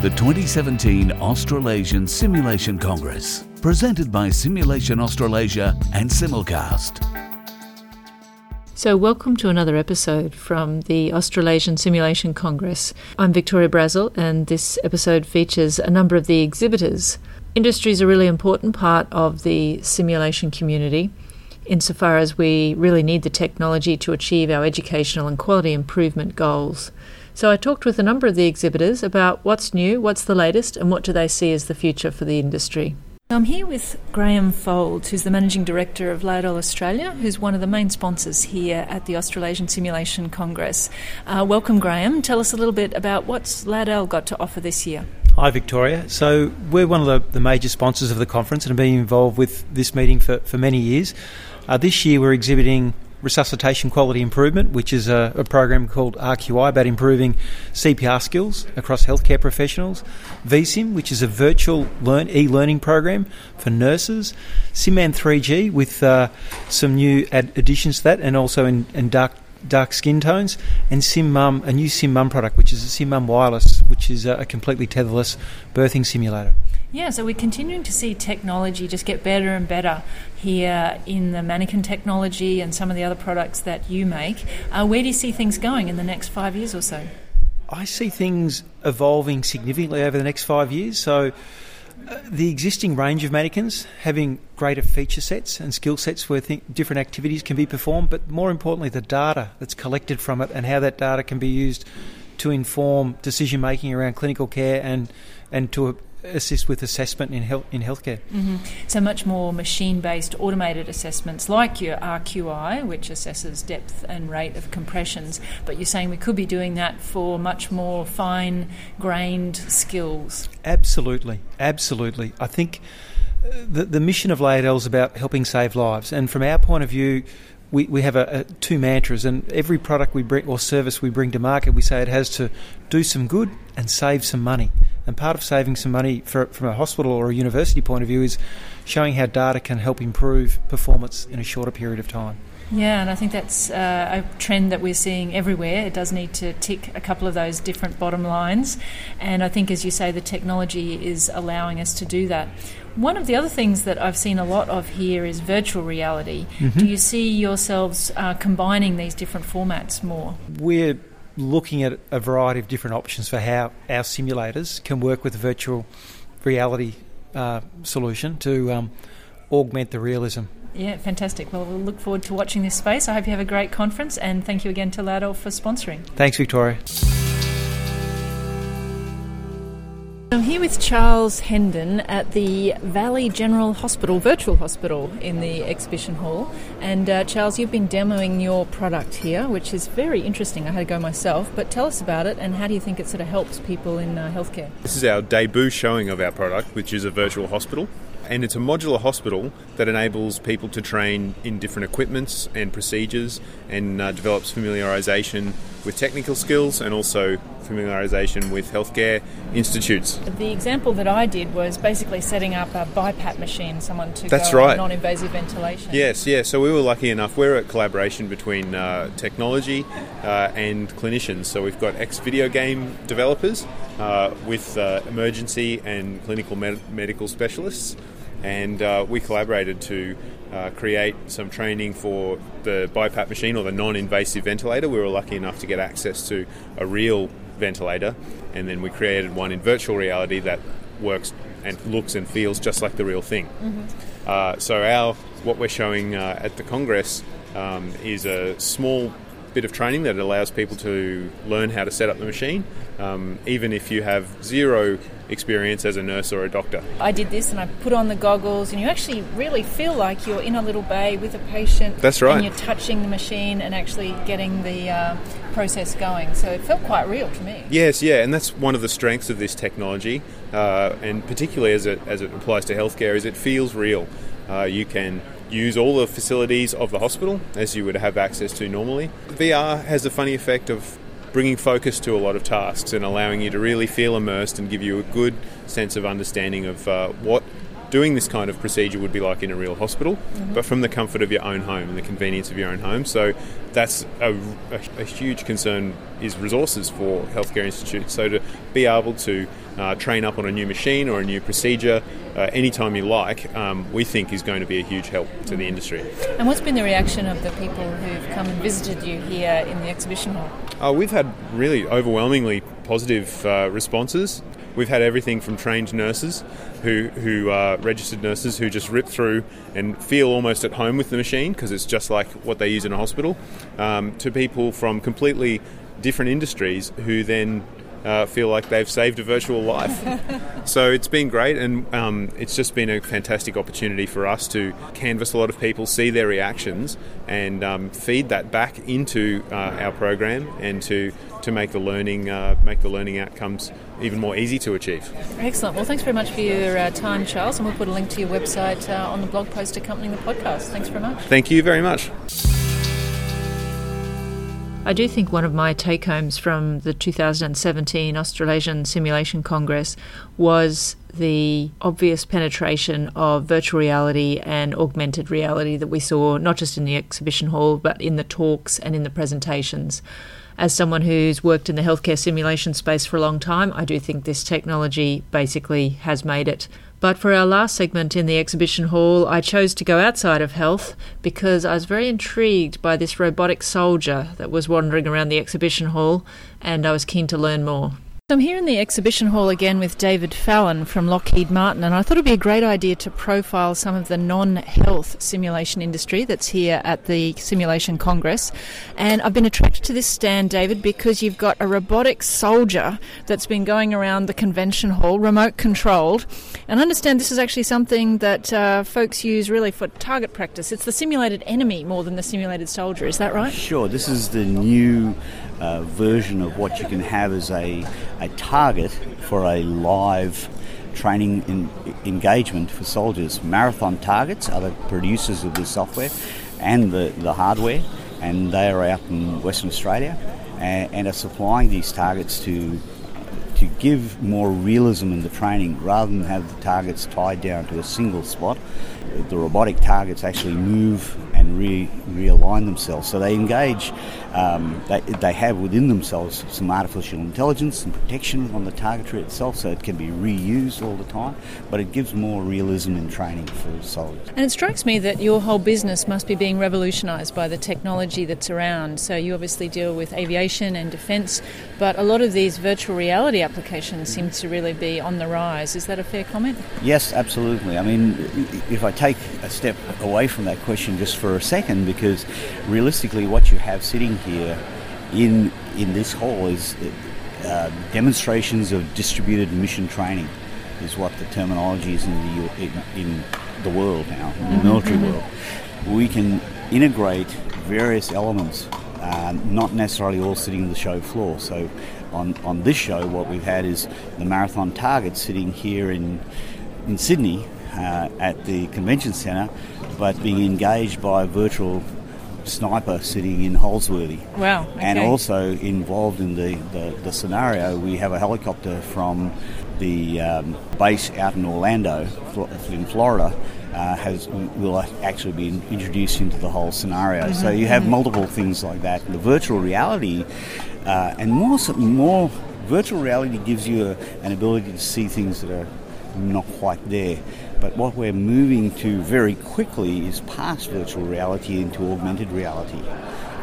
the 2017 Australasian Simulation Congress, presented by Simulation Australasia and Simulcast. So, welcome to another episode from the Australasian Simulation Congress. I'm Victoria Brazil, and this episode features a number of the exhibitors. Industry is a really important part of the simulation community insofar as we really need the technology to achieve our educational and quality improvement goals. So I talked with a number of the exhibitors about what's new, what's the latest, and what do they see as the future for the industry. I'm here with Graham Folds, who's the Managing Director of Laerdal Australia, who's one of the main sponsors here at the Australasian Simulation Congress. Uh, welcome, Graham. Tell us a little bit about what's Laerdal got to offer this year. Hi, Victoria. So, we're one of the, the major sponsors of the conference and have been involved with this meeting for, for many years. Uh, this year, we're exhibiting Resuscitation Quality Improvement, which is a, a, program called RQI about improving CPR skills across healthcare professionals. VSIM, which is a virtual learn, e-learning program for nurses. SimMan 3G with uh, some new ad- additions to that, and also in, in dark dark skin tones, and SimMom, a new SimMom product, which is a SimMom Wireless, which is a completely tetherless birthing simulator. Yeah, so we're continuing to see technology just get better and better here in the mannequin technology and some of the other products that you make. Uh, where do you see things going in the next five years or so? I see things evolving significantly over the next five years. So, uh, the existing range of mannequins having greater feature sets and skill sets where th- different activities can be performed, but more importantly, the data that's collected from it and how that data can be used to inform decision making around clinical care and and to assist with assessment in health in healthcare. Mm-hmm. So much more machine-based automated assessments like your RQI, which assesses depth and rate of compressions. But you're saying we could be doing that for much more fine-grained skills. Absolutely, absolutely. I think uh, the the mission of Laerdal is about helping save lives, and from our point of view we, we have a, a, two mantras, and every product we bring or service we bring to market, we say it has to do some good and save some money. And part of saving some money for, from a hospital or a university point of view is showing how data can help improve performance in a shorter period of time. Yeah, and I think that's uh, a trend that we're seeing everywhere. It does need to tick a couple of those different bottom lines. And I think, as you say, the technology is allowing us to do that. One of the other things that I've seen a lot of here is virtual reality. Mm-hmm. Do you see yourselves uh, combining these different formats more? We're looking at a variety of different options for how our simulators can work with a virtual reality uh, solution to um, augment the realism. Yeah, fantastic. Well, we'll look forward to watching this space. I hope you have a great conference, and thank you again to Laerdal for sponsoring. Thanks, Victoria. I'm here with Charles Hendon at the Valley General Hospital, virtual hospital in the exhibition hall. And uh, Charles, you've been demoing your product here, which is very interesting. I had to go myself, but tell us about it and how do you think it sort of helps people in uh, healthcare? This is our debut showing of our product, which is a virtual hospital and it's a modular hospital that enables people to train in different equipments and procedures and uh, develops familiarisation with technical skills and also familiarisation with healthcare institutes. The example that I did was basically setting up a BiPAP machine, someone to That's go right. non-invasive ventilation. Yes, yeah. So we were lucky enough. We're a collaboration between uh, technology uh, and clinicians. So we've got ex-video game developers uh, with uh, emergency and clinical med- medical specialists and uh, we collaborated to uh, create some training for the BiPAP machine or the non-invasive ventilator. We were lucky enough to get access to a real ventilator, and then we created one in virtual reality that works and looks and feels just like the real thing. Mm-hmm. Uh, so our what we're showing uh, at the Congress um, is a small bit of training that allows people to learn how to set up the machine, um, even if you have zero experience as a nurse or a doctor. I did this and I put on the goggles, and you actually really feel like you're in a little bay with a patient. That's right. And you're touching the machine and actually getting the uh, process going. So it felt quite real to me. Yes, yeah, and that's one of the strengths of this technology, uh, and particularly as it as it applies to healthcare, is it feels real. Uh, you can use all the facilities of the hospital as you would have access to normally. VR has the funny effect of bringing focus to a lot of tasks and allowing you to really feel immersed and give you a good sense of understanding of uh, what doing this kind of procedure would be like in a real hospital, mm-hmm. but from the comfort of your own home and the convenience of your own home. So that's a, a, a huge concern is resources for healthcare institutes. So to be able to uh, train up on a new machine or a new procedure uh, anytime you like, um, we think is going to be a huge help to the industry. And what's been the reaction of the people who've come and visited you here in the exhibition hall? Uh, we've had really overwhelmingly positive uh, responses. We've had everything from trained nurses, who who are registered nurses, who just rip through and feel almost at home with the machine because it's just like what they use in a hospital, um, to people from completely different industries who then uh, feel like they've saved a virtual life. so it's been great, and um, it's just been a fantastic opportunity for us to canvass a lot of people, see their reactions, and um, feed that back into uh, our program, and to to make the learning uh, make the learning outcomes even more easy to achieve. Excellent. Well, thanks very much for your uh, time, Charles, and we'll put a link to your website uh, on the blog post accompanying the podcast. Thanks very much. Thank you very much. I do think one of my take homes from the 2017 Australasian Simulation Congress was the obvious penetration of virtual reality and augmented reality that we saw not just in the exhibition hall but in the talks and in the presentations. As someone who's worked in the healthcare simulation space for a long time, I do think this technology basically has made it but for our last segment in the exhibition hall, I chose to go outside of health because I was very intrigued by this robotic soldier that was wandering around the exhibition hall and I was keen to learn more. I'm here in the exhibition hall again with David Fallon from Lockheed Martin, and I thought it'd be a great idea to profile some of the non health simulation industry that's here at the Simulation Congress. And I've been attracted to this stand, David, because you've got a robotic soldier that's been going around the convention hall, remote controlled. And I understand this is actually something that uh, folks use really for target practice. It's the simulated enemy more than the simulated soldier, is that right? Sure, this is the new uh, version of what you can have as a, a target for a live training in, engagement for soldiers. Marathon Targets are the producers of this software and the, the hardware, and they are out in Western Australia and, and are supplying these targets to to give more realism in the training rather than have the targets tied down to a single spot. The robotic targets actually move and re- realign themselves. So they engage, um, they, they have within themselves some artificial intelligence and protection on the targetry itself, so it can be reused all the time, but it gives more realism in training for soldiers. And it strikes me that your whole business must be being revolutionised by the technology that's around. So you obviously deal with aviation and defence, but a lot of these virtual reality applications seem to really be on the rise. Is that a fair comment? Yes, absolutely. I mean, if I take a step away from that question just for a second because realistically, what you have sitting here in in this hall is uh, demonstrations of distributed mission training, is what the terminology is in the in, in the world now, in the mm-hmm. military mm-hmm. world. We can integrate various elements, uh, not necessarily all sitting on the show floor. So, on on this show, what we've had is the marathon target sitting here in in Sydney uh, at the convention centre, but being engaged by a virtual sniper sitting in Holsworthy. Wow. Okay. And also involved in the, the, the, scenario, we have a helicopter from the um, base out in Orlando, in Florida. Uh, has will actually be introduced into the whole scenario. Mm-hmm. So you have mm-hmm. multiple things like that. The virtual reality, uh, and more more virtual reality gives you a, an ability to see things that are not quite there. But what we're moving to very quickly is past virtual reality into augmented reality.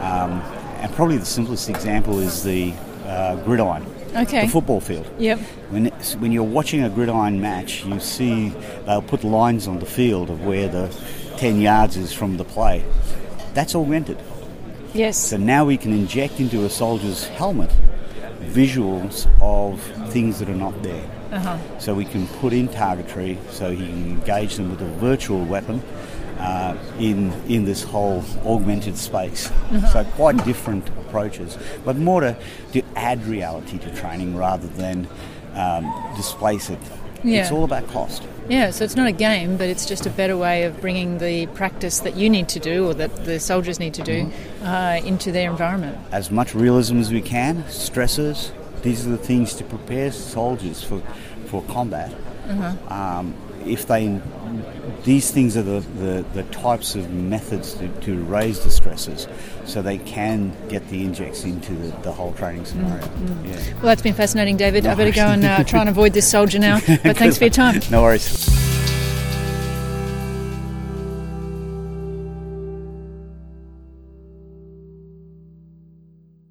Um, and probably the simplest example is the uh, gridiron. Okay. The football field. Yep. When when you're watching a gridiron match, you see they'll put lines on the field of where the 10 yards is from the play. That's augmented. Yes. So now we can inject into a soldier's helmet visuals of things that are not there. Uh-huh. So we can put in targetry so he can engage them with a virtual weapon uh, in in this whole augmented space. Uh-huh. So quite different approaches, but more to, to add reality to training rather than um, displace it. Yeah. It's all about cost. Yeah, so it's not a game, but it's just a better way of bringing the practice that you need to do or that the soldiers need to do mm-hmm. uh, into their environment. As much realism as we can, stressors, these are the things to prepare soldiers for, for combat. Uh-huh. Um, if they these things are the, the, the types of methods to, to, raise the stresses so they can get the injects into the, the whole training scenario. Mm-hmm. Yeah. Well, that's been fascinating, David. No I better go and uh, try and avoid this soldier now. But thanks for your time. No worries.